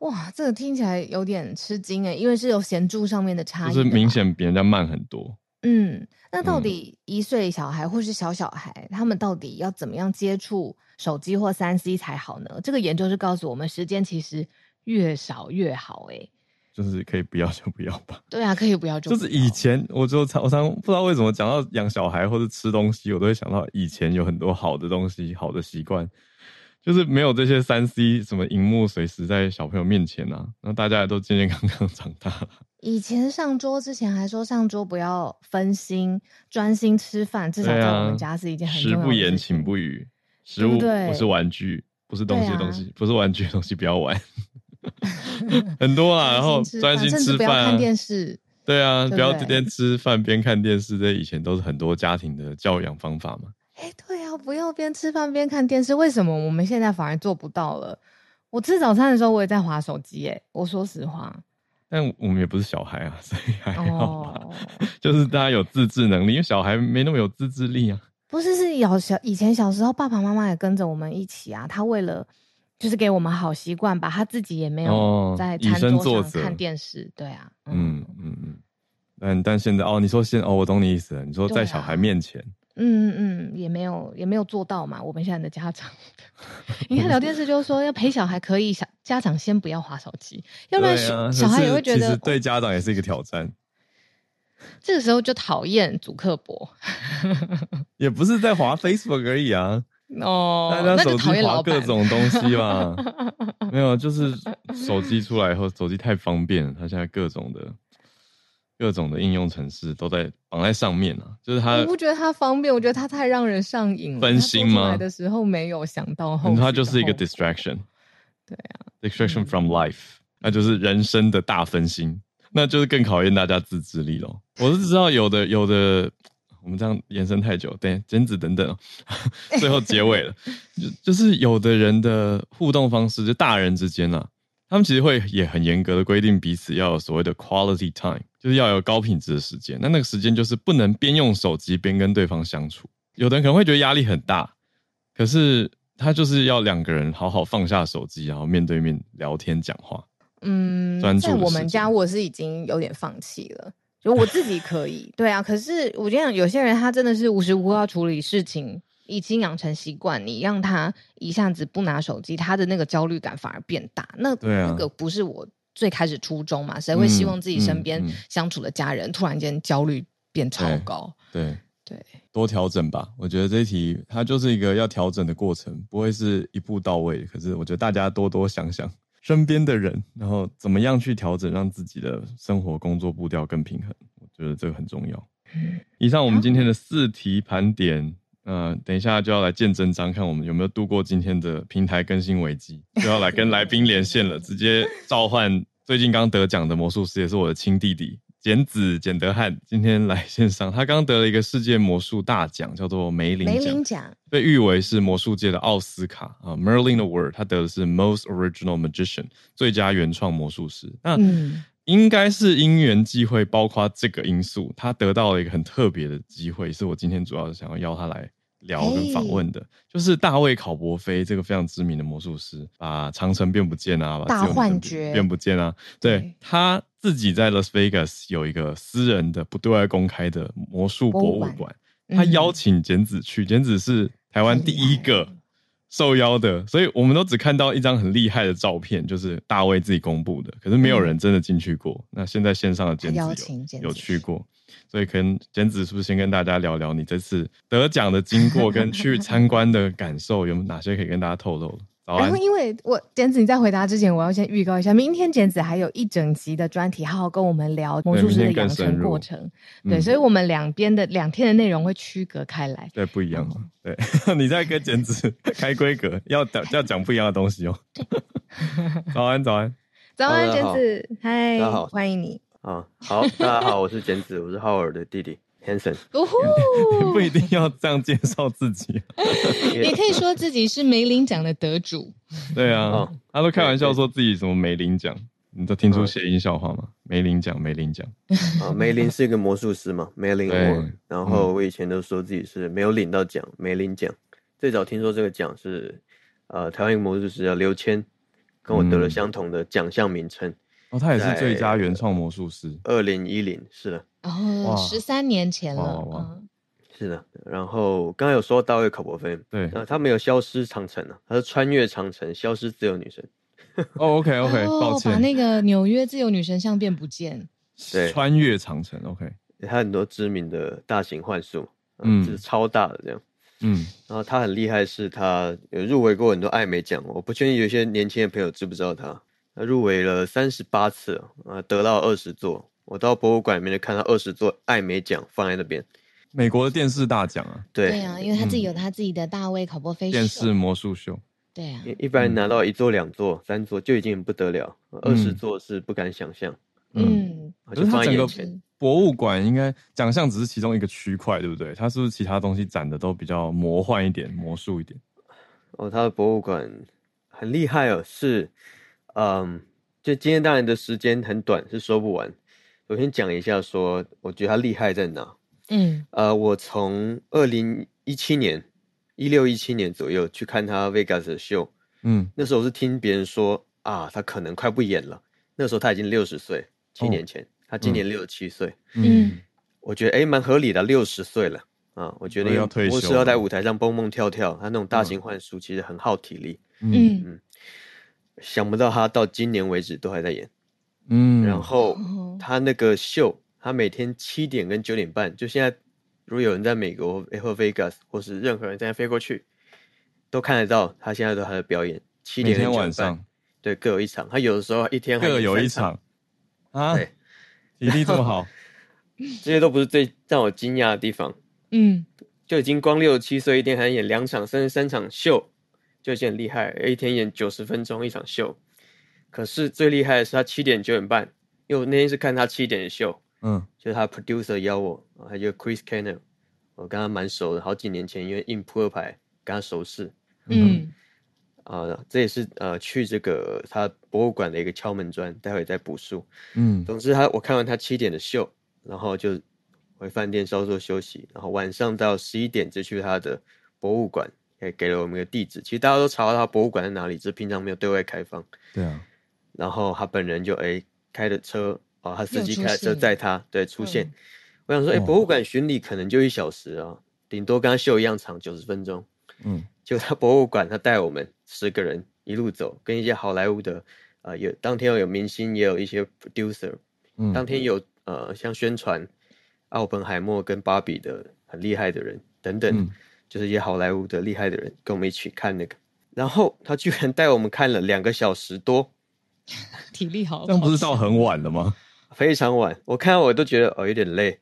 哇，这个听起来有点吃惊哎，因为是有显著上面的差异，就是明显比人家慢很多。嗯，那到底一岁小孩或是小小孩，嗯、他们到底要怎么样接触手机或三 C 才好呢？这个研究是告诉我们，时间其实越少越好。哎，就是可以不要就不要吧。对啊，可以不要就不要。就是以前我就常常不知道为什么讲到养小孩或者吃东西，我都会想到以前有很多好的东西、好的习惯。就是没有这些三 C 什么荧幕随时在小朋友面前啊，那大家也都健健康康长大了。以前上桌之前还说上桌不要分心，专心吃饭，至少在我们家是一件很重要的事。食不言，寝不语。食物不是玩具，不是东西的东西，不是玩具的东西不要玩。<laughs> 很多啊，然后专心吃饭，不要看电视。对啊，不要边吃饭边看电视，这以前都是很多家庭的教养方法嘛。哎，对啊，不要边吃饭边看电视。为什么我们现在反而做不到了？我吃早餐的时候，我也在划手机。哎，我说实话。但我们也不是小孩啊，<laughs> 所以还好 <laughs> 就是大家有自制能力，因为小孩没那么有自制力啊。不是，是有小以前小时候，爸爸妈妈也跟着我们一起啊。他为了就是给我们好习惯，吧他自己也没有在餐桌上看电视。哦、对啊，嗯嗯嗯。但但现在哦，你说现哦，我懂你意思了。你说在小孩面前。嗯嗯，也没有也没有做到嘛。我们现在的家长，你看聊天室就是说要陪小孩可以，小家长先不要划手机，要不然小孩也会觉得，其实对家长也是一个挑战。<laughs> 这个时候就讨厌主客博，<laughs> 也不是在划 Facebook 而已啊。哦，大家手机划各种东西嘛，<laughs> 没有，就是手机出来以后，手机太方便了，他现在各种的。各种的应用程式都在绑在上面啊，就是它。我不觉得它方便，我觉得它太让人上瘾了。分心吗？来的时候没有想到后，后它就是一个 distraction。对啊，distraction from life，、嗯、那就是人生的大分心，那就是更考验大家自制力咯。我是知道有的有的，我们这样延伸太久，等剪纸等等，<laughs> 最后结尾了，就就是有的人的互动方式，就大人之间啊，他们其实会也很严格的规定彼此要有所谓的 quality time。就是要有高品质的时间，那那个时间就是不能边用手机边跟对方相处。有的人可能会觉得压力很大，可是他就是要两个人好好放下手机，然后面对面聊天讲话。嗯，在我们家我是已经有点放弃了，就我自己可以，对啊。可是我觉得有些人他真的是无时无刻要处理事情，已经养成习惯，你让他一下子不拿手机，他的那个焦虑感反而变大。那那个不是我最开始初衷嘛？谁会希望自己身边相处的家人突然间焦虑变超高？对。对对，多调整吧。我觉得这一题它就是一个要调整的过程，不会是一步到位。可是我觉得大家多多想想身边的人，然后怎么样去调整，让自己的生活工作步调更平衡。我觉得这个很重要。嗯，以上我们今天的四题盘点，嗯、呃，等一下就要来见真章，看我们有没有度过今天的平台更新危机，就要来跟来宾连线了，直接召唤最近刚得奖的魔术师，也是我的亲弟弟。简子简德汉今天来线上，他刚得了一个世界魔术大奖，叫做梅林梅林奖，被誉为是魔术界的奥斯卡啊。Merlin Award，他得的是 Most Original Magician，最佳原创魔术师。那应该是因缘际会，包括这个因素，他得到了一个很特别的机会，是我今天主要是想要邀他来聊跟访问的，就是大卫考伯菲这个非常知名的魔术师，把长城变不见啊，把大幻觉变不见啊，对，对。他。自己在 Las Vegas 有一个私人的不对外公开的魔术博物馆，他邀请简子去，简子是台湾第一个受邀的，所以我们都只看到一张很厉害的照片，就是大卫自己公布的，可是没有人真的进去过。那现在线上的简子有有去。过，所以可能简子是不是先跟大家聊聊你这次得奖的经过跟去参观的感受，有哪些可以跟大家透露？然后，因为我简子你在回答之前，我要先预告一下，明天简子还有一整集的专题，好好跟我们聊魔术师的养成过程。对，对，所以我们两边的两天的内容会区隔开来，对，不一样。对，<laughs> 你在跟简子开规格，要讲要讲不一样的东西哦。<laughs> 早安，早安，早安，简子，嗨，欢迎你。啊，好，大家好，我是简子，我是 Howard 的弟弟。Hanson，<laughs> 不一定要这样介绍自己，<laughs> 也可以说自己是梅林奖的得主。对啊，哦、他都开玩笑说自己什么梅林奖，你都听出谐音笑话吗？梅林奖，梅林奖。<laughs> 啊，梅林是一个魔术师嘛，梅林。然后我以前都说自己是没有领到奖，梅林奖。最早听说这个奖是，呃，台湾一个魔术师叫刘谦，跟我得了相同的奖项名称。哦，他也是最佳原创魔术师。二零一零是的。哦，十三年前了，嗯，是的。然后刚刚有说到一个考伯菲，对，那他没有消失长城啊，他是穿越长城，消失自由女神。<laughs> 哦，OK OK，抱歉，把那个纽约自由女神像变不见。对，穿越长城，OK。他很多知名的大型幻术，嗯，就是超大的这样，嗯。然后他很厉害，是他有入围过很多艾美奖，我不确定有些年轻的朋友知不知道，他入围了三十八次啊，得到二十座。我到博物馆里面就看到二十座艾美奖放在那边，美国的电视大奖啊，对对啊，因为他自己有他自己的大卫考波菲电视魔术秀，对啊，一般拿到一座、两座、三座就已经很不得了，二十座是不敢想象。嗯，就放在眼前。博物馆应该奖项只是其中一个区块，对不对？他是不是其他东西展的都比较魔幻一点、魔术一点？哦，他的博物馆很厉害哦，是，嗯，就今天当然的时间很短，是说不完。我先讲一下，说我觉得他厉害在哪。嗯，呃，我从二零一七年、一六一七年左右去看他 Vegas 的秀。嗯，那时候我是听别人说啊，他可能快不演了。那时候他已经六十岁，七年前，哦、他今年六十七岁。嗯，我觉得哎，蛮合理的，六十岁了啊。我觉得要退休，是要在舞台上蹦蹦跳跳，他那种大型幻术其实很耗体力。嗯嗯，想不到他到今年为止都还在演。嗯，然后他那个秀，他每天七点跟九点半，就现在，如果有人在美国或 Vegas，或是任何人在飞过去，都看得到他现在都还在表演。七点跟晚上，对，各有一场。他有的时候一天还各有一场。啊，对，体力这么好，<laughs> 这些都不是最让我惊讶的地方。嗯，就已经光六十七岁，一天还演两场甚至三场秀，就已经很厉害。一天演九十分钟一场秀。可是最厉害的是他七点九点半，因为我那天是看他七点的秀，嗯，就是他 producer 邀我，还有 Chris Kenner，我跟他蛮熟的，好几年前因为印扑克牌跟他熟识，嗯，啊、呃，这也是呃去这个他博物馆的一个敲门砖，待会再补述，嗯，总之他我看完他七点的秀，然后就回饭店稍作休息，然后晚上到十一点就去他的博物馆，也给了我们一个地址，其实大家都查到他博物馆在哪里，只是平常没有对外开放，对啊。然后他本人就哎开着车哦，他司机开车载他，对，出现。嗯、我想说，哎、欸，博物馆巡礼可能就一小时啊，顶多跟他秀一样长，九十分钟。嗯，就他博物馆，他带我们十个人一路走，跟一些好莱坞的，呃，有当天有明星，也有一些 producer。嗯，当天有呃，像宣传奥本海默跟芭比的很厉害的人等等，嗯、就是一些好莱坞的厉害的人跟我们一起看那个。然后他居然带我们看了两个小时多，<laughs> 体力好，这样不是到很晚了吗？<laughs> 非常晚，我看到我都觉得哦有点累，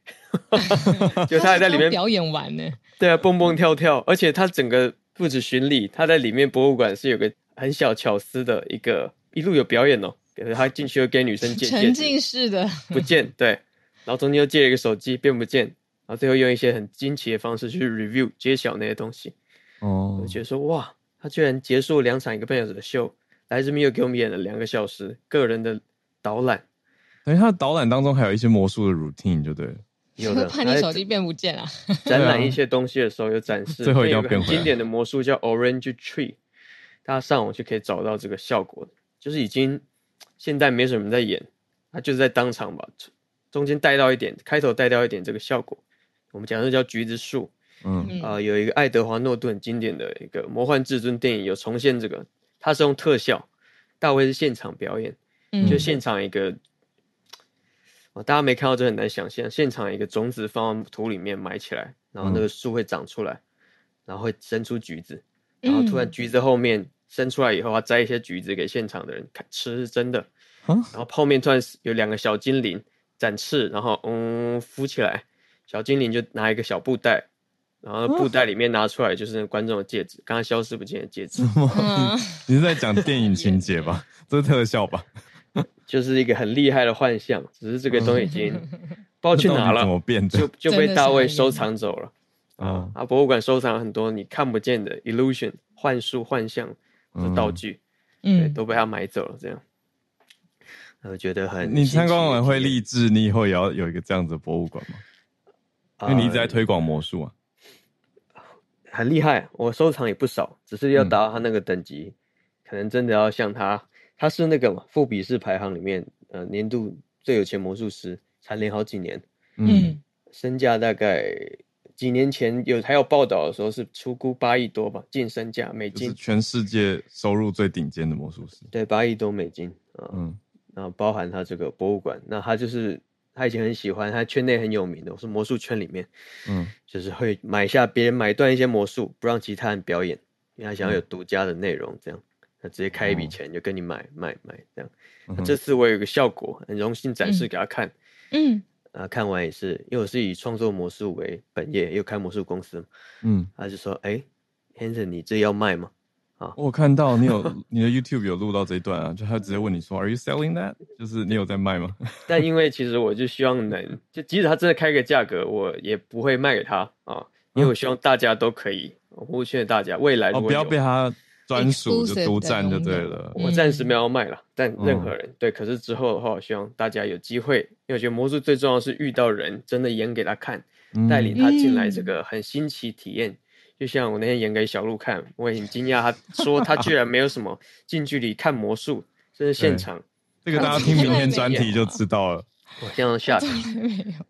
<laughs> 就他还在里面表演完呢。对啊，蹦蹦跳跳，而且他整个不止巡礼，他在里面博物馆是有个很小巧思的一个一路有表演哦，他进去又给女生借沉浸式的不见对，然后中间又借了一个手机变不见，然后最后用一些很惊奇的方式去 review 揭晓那些东西哦，我觉得说哇。他居然结束两场一个半小时的秀，来这边又给我们演了两个小时个人的导览。等于他的导览当中还有一些魔术的 routine，就对了。有的，<laughs> 怕你手机变不见啊！展览一些东西的时候有展示。最后一个很经典的魔术叫 Orange Tree，大家上网就可以找到这个效果。就是已经现在没什么人在演，他就是在当场把中间带到一点，开头带到一点这个效果。我们讲的叫橘子树。嗯。啊、呃，有一个爱德华诺顿经典的一个魔幻至尊电影有重现这个，它是用特效，大卫是现场表演，嗯、就现场一个，哦，大家没看到这很难想象，现场一个种子放到土里面埋起来，然后那个树会长出来，嗯、然后会生出橘子，然后突然橘子后面生出来以后，他摘一些橘子给现场的人看吃，是真的，嗯、然后泡面突然有两个小精灵展翅，然后嗯浮起来，小精灵就拿一个小布袋。然后布袋里面拿出来就是观众的戒指，刚刚消失不见的戒指。<laughs> 你是在讲电影情节吧？这是特效吧？<laughs> 就是一个很厉害的幻象，只是这个东西已经不知道去 <laughs> 哪了，怎么变的？就就被大卫收藏走了。啊啊！博物馆收藏了很多你看不见的 illusion 幻术、幻象的道具，嗯，都被他买走了。这样，我觉得很。你参观完会立志，你以后也要有一个这样子的博物馆吗？因为你一直在推广魔术啊。很厉害，我收藏也不少，只是要达到他那个等级，嗯、可能真的要像他，他是那个嘛，富比士排行里面，呃，年度最有钱魔术师，蝉联好几年，嗯，身价大概几年前有还有报道的时候是出估八亿多吧，净身价美金，全世界收入最顶尖的魔术师，对，八亿多美金啊，呃、嗯，然后包含他这个博物馆，那他就是。他以前很喜欢，他圈内很有名的，我是魔术圈里面，嗯，就是会买下别人买断一些魔术，不让其他人表演，因为他想要有独家的内容，这样，他直接开一笔钱就跟你买买买这样。那这次我有个效果，很荣幸展示给他看，嗯，啊，看完也是，因为我是以创作魔术为本业，又开魔术公司，嗯，他就说，哎，Hanson，你这要卖吗？我看到你有 <laughs> 你的 YouTube 有录到这一段啊，就他直接问你说，Are you selling that？就是你有在卖吗？<laughs> 但因为其实我就希望能，就即使他真的开个价格，我也不会卖给他啊，因为我希望大家都可以，我劝大家未来如果、哦、不要被他专属就独占就对了。我暂时没有卖了，但任何人、嗯、对，可是之后的话，我希望大家有机会，因为我觉得魔术最重要是遇到人，真的演给他看，带领他进来这个很新奇体验。就像我那天演给小鹿看，我也很惊讶，他说他居然没有什么近距离看魔术，这是现场。这个大家听明天专题就知道了。我这样下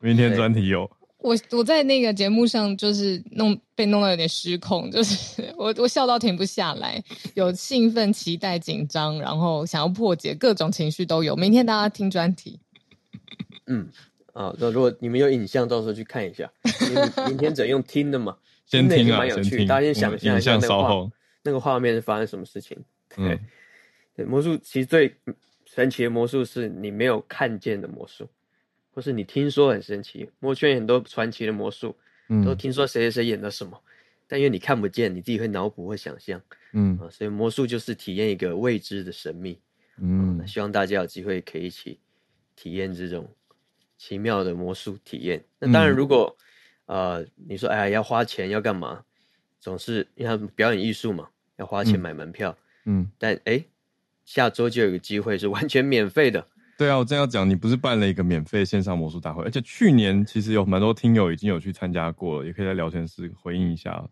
明天专题有。我我在那个节目上就是弄被弄到有点失控，就是 <laughs> 我我笑到停不下来，有兴奋、期待、紧张，然后想要破解，各种情绪都有。明天大家听专题。嗯啊，那如果你们有影像，到时候去看一下。明天只能用听的嘛。先听啊，蛮有趣，大家先想象一下那个画，那个画面是发生什么事情？对，嗯、对，魔术其实最神奇的魔术是你没有看见的魔术，或是你听说很神奇。魔圈很多传奇的魔术，嗯、都听说谁谁谁演的什么，但因为你看不见，你自己会脑补会想象，嗯。啊，所以魔术就是体验一个未知的神秘，嗯，那希望大家有机会可以一起体验这种奇妙的魔术体验。那当然，如果、嗯呃，你说，哎呀，要花钱要干嘛？总是因为他表演艺术嘛，要花钱买门票。嗯，嗯但哎，下周就有个机会是完全免费的。对啊，我正要讲，你不是办了一个免费线上魔术大会，而且去年其实有蛮多听友已经有去参加过了，也可以在聊天室回应一下。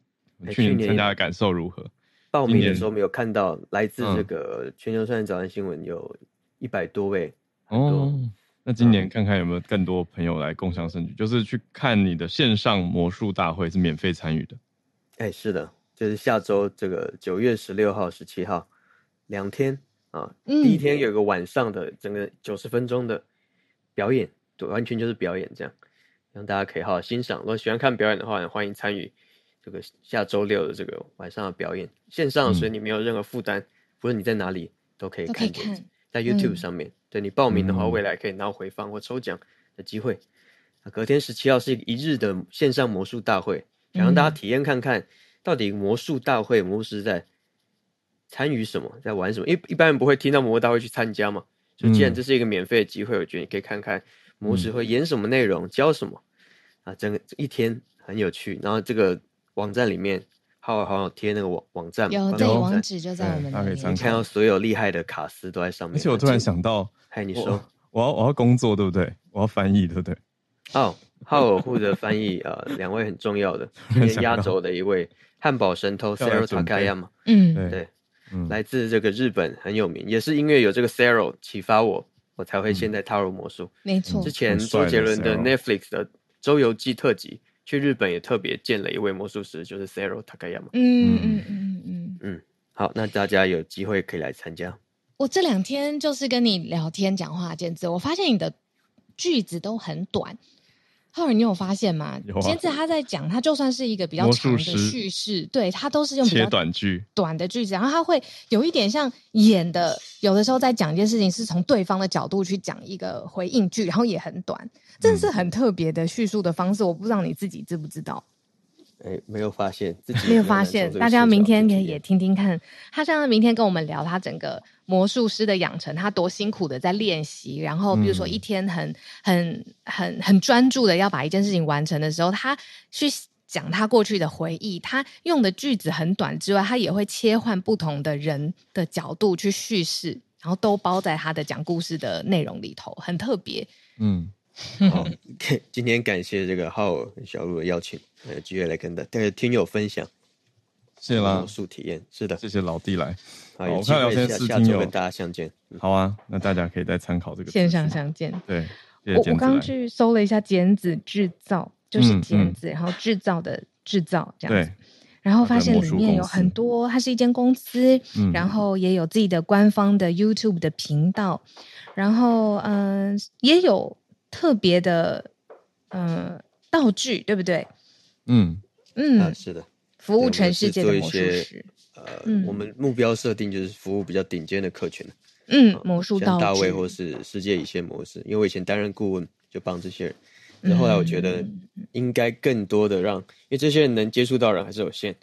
去年参加的感受如何？报名的时候没有看到来自这个全球串联早安新闻有一百多位，很多。哦那今年看看有没有更多朋友来共享盛举，就是去看你的线上魔术大会是免费参与的。哎、欸，是的，就是下周这个九月十六号、十七号两天啊，第一天有个晚上的整个九十分钟的表演，对，完全就是表演这样，让大家可以好好欣赏。如果喜欢看表演的话，欢迎参与这个下周六的这个晚上的表演，线上，所以你没有任何负担，不论你在哪里都可以看见。在 YouTube 上面，嗯、对你报名的话，未来可以拿回放或抽奖的机会。嗯、隔天十七号是一日的线上魔术大会，想让大家体验看看，到底魔术大会魔术师在参与什么，在玩什么？因为一般人不会听到魔术大会去参加嘛。就既然这是一个免费的机会，我觉得你可以看看魔术会演什么内容，教什么啊，整个一天很有趣。然后这个网站里面。好好像，贴那个网网站，有这个网址就在我们那里。你看到所有厉害的卡司都在上面。而且我突然想到，嗨，你说，我，要我要工作对不对？我要翻译对不对？哦，浩尔负责翻译呃，两位很重要的，压轴的一位汉堡神偷 Sero Takayama，嗯，对，嗯，来自这个日本很有名，也是因为有这个 Sero 启发我，我才会现在踏入魔术。没错，之前周杰伦的 Netflix 的周游记特辑。去日本也特别见了一位魔术师，就是 Sero Takayama。嗯嗯嗯嗯嗯，好，那大家有机会可以来参加。我这两天就是跟你聊天讲话，简直我发现你的句子都很短。浩尔，你有发现吗？有啊。今天他在讲，他就算是一个比较长的叙事，对他都是用比较短句、短的句子，然后他会有一点像演的，有的时候在讲一件事情，是从对方的角度去讲一个回应句，然后也很短，这是很特别的叙述的方式。我不知道你自己知不知道？哎，没有发现，自己没有，发现。大家明天可以也听听看，他像明天跟我们聊他整个魔术师的养成，他多辛苦的在练习。然后比如说一天很很很很专注的要把一件事情完成的时候，他去讲他过去的回忆。他用的句子很短之外，他也会切换不同的人的角度去叙事，然后都包在他的讲故事的内容里头，很特别。嗯。好，<laughs> <laughs> 今天感谢这个浩尔小路的邀请，有机会来跟大家听友分享，谢啦，魔术体验？是的，谢谢老弟来，好，下下周跟大家相见，好啊，那大家可以再参考这个线上相见，对，我我刚去搜了一下剪子制造，就是剪子，然后制造的制造这样子，然后发现里面有很多，它是一间公司，然后也有自己的官方的 YouTube 的频道，然后嗯，也有。特别的，嗯、呃，道具对不对？嗯嗯、啊，是的，服务全世界的魔术师。呃，嗯、我们目标设定就是服务比较顶尖的客群。嗯，魔术道具，像大卫或是世界一线模式，因为我以前担任顾问，就帮这些人。那后后来我觉得应该更多的让，因为这些人能接触到人还是有限。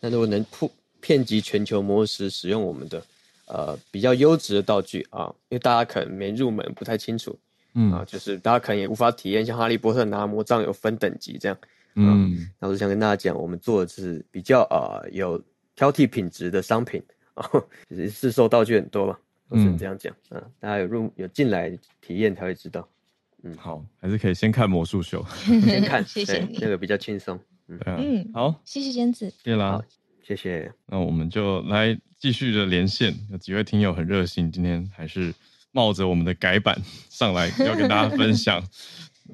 那如果能铺遍及全球魔术师使用我们的呃比较优质的道具啊，因为大家可能没入门，不太清楚。嗯啊，就是大家可能也无法体验，像哈利波特拿魔杖有分等级这样。嗯，那我就想跟大家讲，我们做的是比较啊、呃、有挑剔品质的商品啊，就是市售道具很多嘛，我只能这样讲。嗯、啊，大家有入有进来体验才会知道。嗯，好，还是可以先看魔术秀，<laughs> 先看，谢谢你，那个比较轻松。嗯，好，谢谢娟子，谢啦，谢谢。那我们就来继续的连线，有几位听友很热心，今天还是。冒着我们的改版上来，要跟大家分享，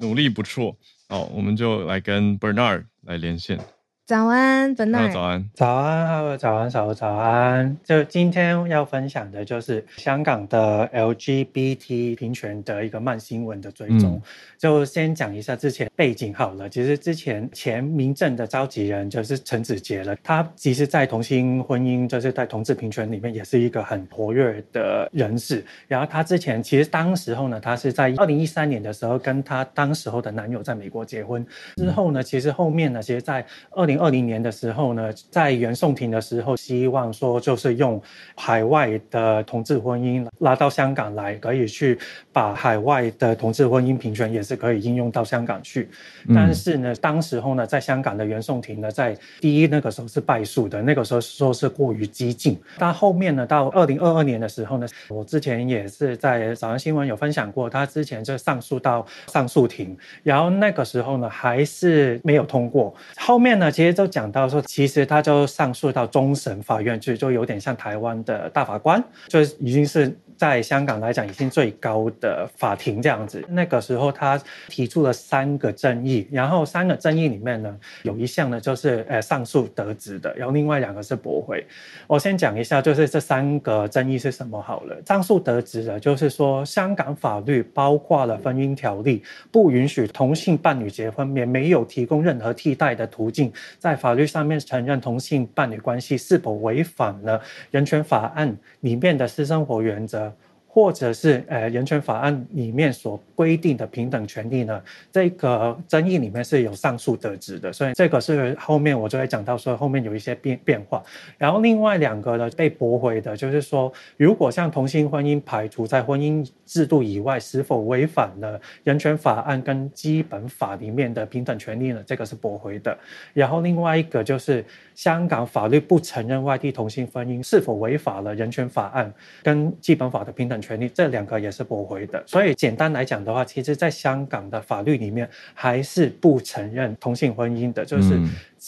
努力不错。好，我们就来跟 Bernard 来连线。早安，本奈。早安，早安，哈喽，早安，早安，早安。就今天要分享的就是香港的 LGBT 平权的一个慢新闻的追踪。嗯、就先讲一下之前背景好了。其实之前前民政的召集人就是陈子杰了，他其实，在同性婚姻，就是在同志平权里面，也是一个很活跃的人士。然后他之前其实当时候呢，他是在二零一三年的时候，跟他当时候的男友在美国结婚。之后呢，其实后面呢，其实，在二零二零年的时候呢，在原宋庭的时候，希望说就是用海外的同志婚姻拉到香港来，可以去把海外的同志婚姻平权也是可以应用到香港去。但是呢，当时候呢，在香港的原宋庭呢，在第一那个时候是败诉的，那个时候说是过于激进。但后面呢，到二零二二年的时候呢，我之前也是在早上新闻有分享过，他之前就上诉到上诉庭，然后那个时候呢，还是没有通过。后面呢，其其实就讲到说，其实他就上诉到终审法院去，就有点像台湾的大法官，就已经是。在香港来讲已经最高的法庭这样子。那个时候他提出了三个争议，然后三个争议里面呢，有一项呢就是呃上诉得直的，然后另外两个是驳回。我先讲一下，就是这三个争议是什么好了。上诉得直的，就是说香港法律包括了婚姻条例，不允许同性伴侣结婚，也没有提供任何替代的途径，在法律上面承认同性伴侣关系是否违反了人权法案里面的私生活原则。或者是呃人权法案里面所规定的平等权利呢，这个争议里面是有上诉得直的，所以这个是后面我就会讲到说后面有一些变变化。然后另外两个呢被驳回的，就是说如果像同性婚姻排除在婚姻制度以外，是否违反了人权法案跟基本法里面的平等权利呢？这个是驳回的。然后另外一个就是香港法律不承认外地同性婚姻，是否违反了人权法案跟基本法的平等权利？这两个也是驳回的。所以简单来讲的话，其实在香港的法律里面还是不承认同性婚姻的，就是。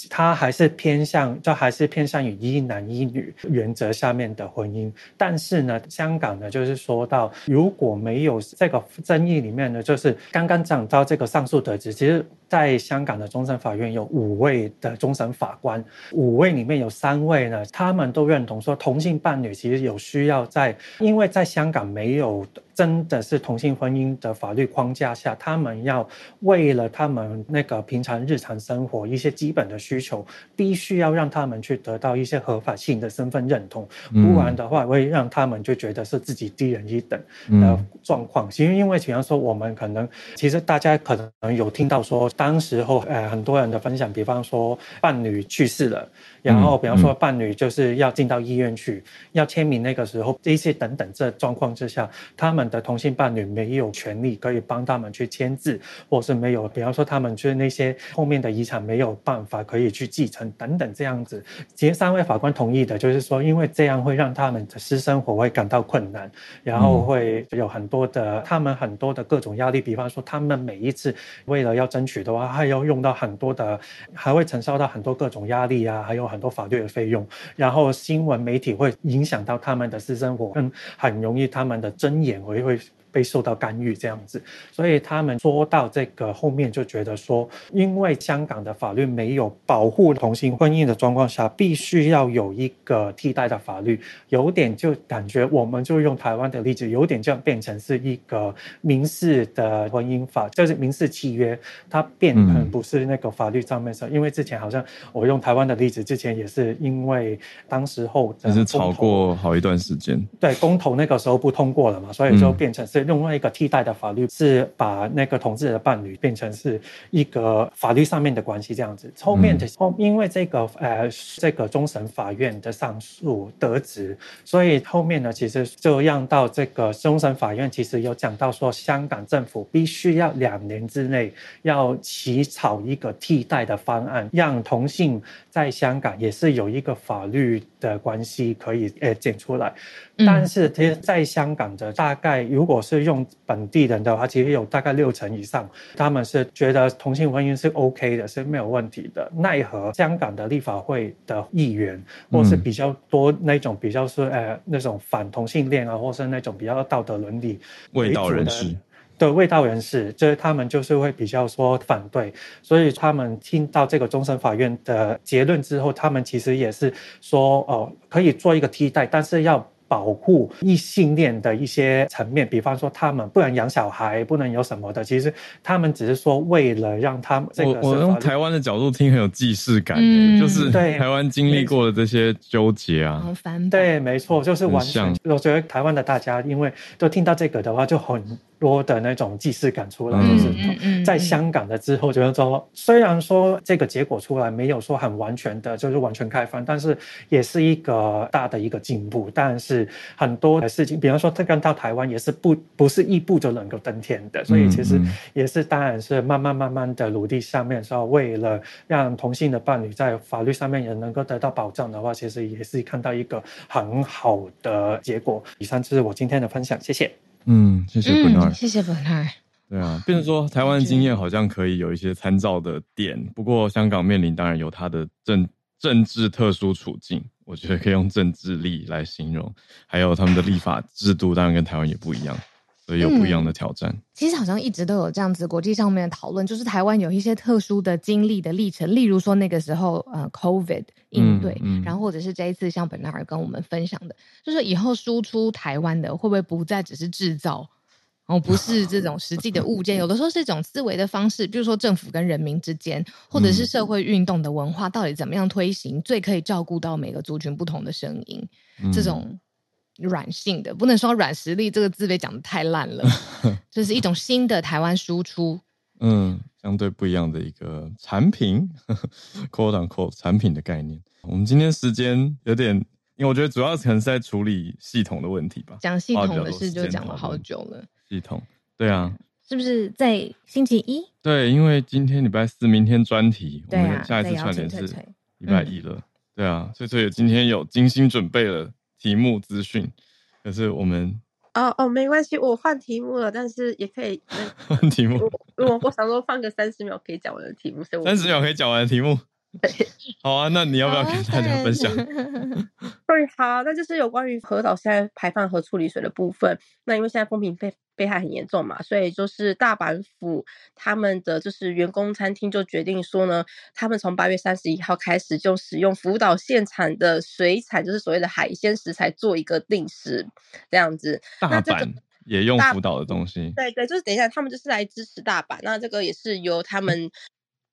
他还是偏向，就还是偏向于一男一女原则下面的婚姻。但是呢，香港呢，就是说到如果没有这个争议里面呢，就是刚刚讲到这个上诉得直，其实在香港的终审法院有五位的终审法官，五位里面有三位呢，他们都认同说同性伴侣其实有需要在，因为在香港没有。真的是同性婚姻的法律框架下，他们要为了他们那个平常日常生活一些基本的需求，必须要让他们去得到一些合法性的身份认同，不然的话会让他们就觉得是自己低人一等。的状况。其实因为比方说我们可能，其实大家可能有听到说，当时候呃很多人的分享，比方说伴侣去世了。然后，比方说伴侣就是要进到医院去，要签名，那个时候这些等等这状况之下，他们的同性伴侣没有权利可以帮他们去签字，或是没有，比方说他们就是那些后面的遗产没有办法可以去继承等等这样子。其实三位法官同意的，就是说，因为这样会让他们的私生活会感到困难，然后会有很多的他们很多的各种压力，比方说他们每一次为了要争取的话，还要用到很多的，还会承受到很多各种压力啊，还有。很多法律的费用，然后新闻媒体会影响到他们的私生活，更很容易他们的尊严会会。被受到干预这样子，所以他们说到这个后面就觉得说，因为香港的法律没有保护同性婚姻的状况下，必须要有一个替代的法律，有点就感觉我们就用台湾的例子，有点这样变成是一个民事的婚姻法，就是民事契约，它变成不是那个法律上面上，嗯、因为之前好像我用台湾的例子，之前也是因为当时候就是吵过好一段时间，对，公投那个时候不通过了嘛，所以就变成是。另外一个替代的法律是把那个同志的伴侣变成是一个法律上面的关系这样子。后面的后，因为这个呃这个终审法院的上诉得直，所以后面呢其实就让到这个终审法院其实有讲到说，香港政府必须要两年之内要起草一个替代的方案，让同性在香港也是有一个法律的关系可以呃检出来。但是其实在香港的大概如果是用本地人的话，其实有大概六成以上，他们是觉得同性婚姻是 OK 的，是没有问题的。奈何香港的立法会的议员，或是比较多那种比较是呃那种反同性恋啊，或是那种比较道德伦理卫道人士，对卫道人士，就是他们就是会比较说反对，所以他们听到这个终审法院的结论之后，他们其实也是说哦，可以做一个替代，但是要。保护异性恋的一些层面，比方说他们不能养小孩，不能有什么的。其实他们只是说为了让他们这个我，我用台湾的角度听很有既视感，嗯，就是台湾经历过的这些纠结啊，好烦对，没错，就是完全。我觉得台湾的大家因为都听到这个的话就很。多的那种既视感出来，就是在香港的之后，就是说，虽然说这个结果出来没有说很完全的，就是完全开放，但是也是一个大的一个进步。但是很多的事情，比方说这个到台湾也是不不是一步就能够登天的，所以其实也是当然是慢慢慢慢的努力上面说，为了让同性的伴侣在法律上面也能够得到保障的话，其实也是看到一个很好的结果。以上就是我今天的分享，谢谢。嗯，谢谢 Bernard，谢谢 Bernard。对啊，变成说台湾的经验好像可以有一些参照的点，不过香港面临当然有它的政政治特殊处境，我觉得可以用政治力来形容。还有他们的立法制度，当然跟台湾也不一样。所以有不一样的挑战。嗯，其实好像一直都有这样子国际上面的讨论，就是台湾有一些特殊的经历的历程，例如说那个时候呃，COVID 应对，嗯嗯、然后或者是这一次像本纳尔跟我们分享的，就是以后输出台湾的会不会不再只是制造，然后不是这种实际的物件，有的时候是一种思维的方式，比如说政府跟人民之间，或者是社会运动的文化，到底怎么样推行，最可以照顾到每个族群不同的声音，这种。软性的，不能说软实力这个字被讲的太烂了，<laughs> 这是一种新的台湾输出，嗯，相对不一样的一个产品，<laughs> quote unquote 产品的概念。我们今天时间有点，因为我觉得主要可能是在处理系统的问题吧，讲系统的事就讲了好久了。系统，对啊，是不是在星期一？对，因为今天礼拜四，明天专题，我们下一次串联是礼拜一了。嗯、对啊，所以所以今天有精心准备了。题目资讯，可是我们哦哦，没关系，我换题目了，但是也可以 <laughs> 换题目。我我我想说放个三十秒可以讲完的题目，三十秒可以讲完的题目。对，<laughs> 好啊，那你要不要跟大家分享？<laughs> 对，好，那就是有关于核岛现在排放和处理水的部分。那因为现在风评被被害很严重嘛，所以就是大阪府他们的就是员工餐厅就决定说呢，他们从八月三十一号开始就使用福岛现产的水产，就是所谓的海鲜食材做一个定时这样子。大阪也用福岛的东西？对对，就是等一下，他们就是来支持大阪。那这个也是由他们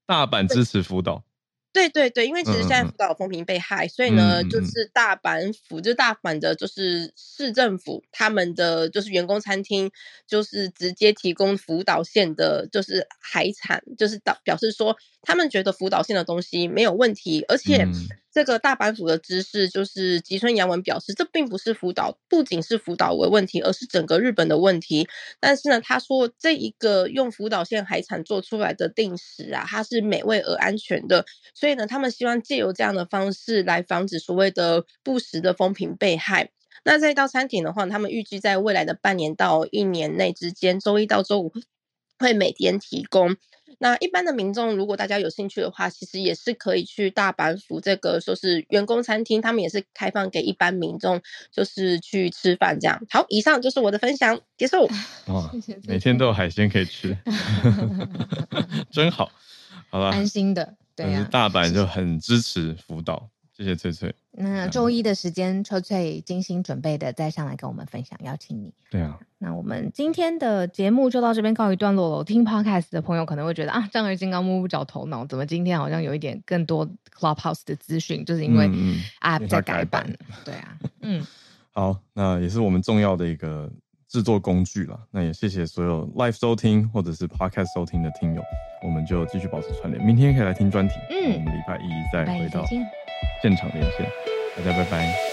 大阪支持福岛。对对对，因为其实现在福岛风评被害，嗯、所以呢，就是大阪府，嗯、就是大阪的，就是市政府，他们的就是员工餐厅，就是直接提供福岛县的，就是海产，就是表表示说，他们觉得福岛县的东西没有问题，而且。这个大阪府的知事就是吉村洋文表示，这并不是福岛，不仅是福岛的问题，而是整个日本的问题。但是呢，他说这一个用福岛县海产做出来的定食啊，它是美味而安全的。所以呢，他们希望借由这样的方式来防止所谓的不实的风评被害。那这一道餐点的话，他们预计在未来的半年到一年内之间，周一到周五会每天提供。那一般的民众，如果大家有兴趣的话，其实也是可以去大阪府这个说是员工餐厅，他们也是开放给一般民众，就是去吃饭这样。好，以上就是我的分享，结束。哇，每天都有海鲜可以吃 <laughs> <laughs> 真好。好了，安心的，对。大阪就很支持福岛。谢谢翠翠。那周一的时间，翠翠精心准备的再上来跟我们分享，邀请你。对啊。那我们今天的节目就到这边告一段落了。听 Podcast 的朋友可能会觉得啊，丈二金刚摸不着头脑，怎么今天好像有一点更多 Clubhouse 的资讯？就是因为 App 在改版。嗯嗯、对啊。嗯。<laughs> 好，那也是我们重要的一个制作工具了。那也谢谢所有 Live 收听或者是 Podcast 收听的听友，我们就继续保持串联，明天可以来听专题。嗯。我们礼拜一再回到。现场连线，大家拜拜。